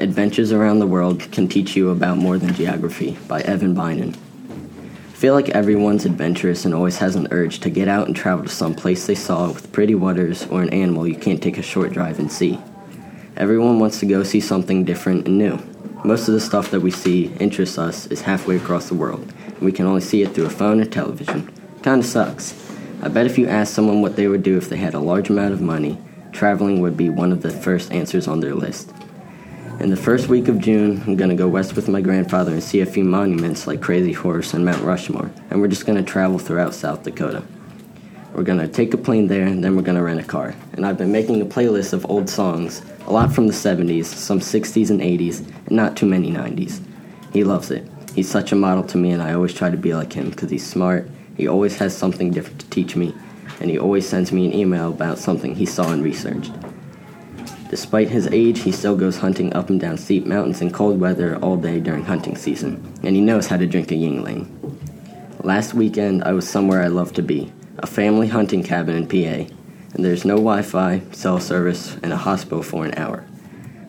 Adventures Around the World Can Teach You About More Than Geography by Evan Binen. I feel like everyone's adventurous and always has an urge to get out and travel to some place they saw with pretty waters or an animal you can't take a short drive and see. Everyone wants to go see something different and new. Most of the stuff that we see interests us is halfway across the world, and we can only see it through a phone or television. Kinda sucks. I bet if you asked someone what they would do if they had a large amount of money, traveling would be one of the first answers on their list. In the first week of June, I'm gonna go west with my grandfather and see a few monuments like Crazy Horse and Mount Rushmore, and we're just gonna travel throughout South Dakota. We're gonna take a plane there, and then we're gonna rent a car. And I've been making a playlist of old songs, a lot from the 70s, some 60s and 80s, and not too many 90s. He loves it. He's such a model to me, and I always try to be like him because he's smart, he always has something different to teach me, and he always sends me an email about something he saw and researched. Despite his age, he still goes hunting up and down steep mountains in cold weather all day during hunting season, and he knows how to drink a Yuengling. Last weekend, I was somewhere I love to be a family hunting cabin in PA, and there's no Wi Fi, cell service, and a hospital for an hour.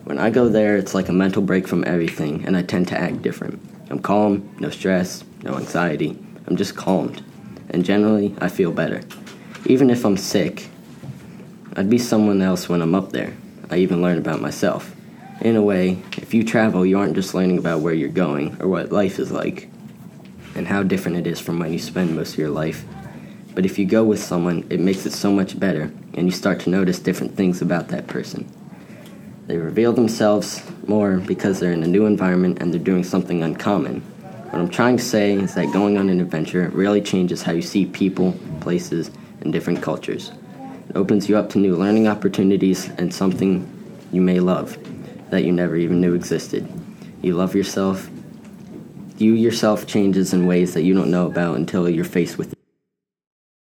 When I go there, it's like a mental break from everything, and I tend to act different. I'm calm, no stress, no anxiety. I'm just calmed, and generally, I feel better. Even if I'm sick, I'd be someone else when I'm up there. I even learn about myself. In a way, if you travel, you aren't just learning about where you're going or what life is like and how different it is from when you spend most of your life. But if you go with someone, it makes it so much better, and you start to notice different things about that person. They reveal themselves more because they're in a new environment and they're doing something uncommon. What I'm trying to say is that going on an adventure really changes how you see people, places, and different cultures. It opens you up to new learning opportunities and something you may love that you never even knew existed. You love yourself. You yourself changes in ways that you don't know about until you're faced with it.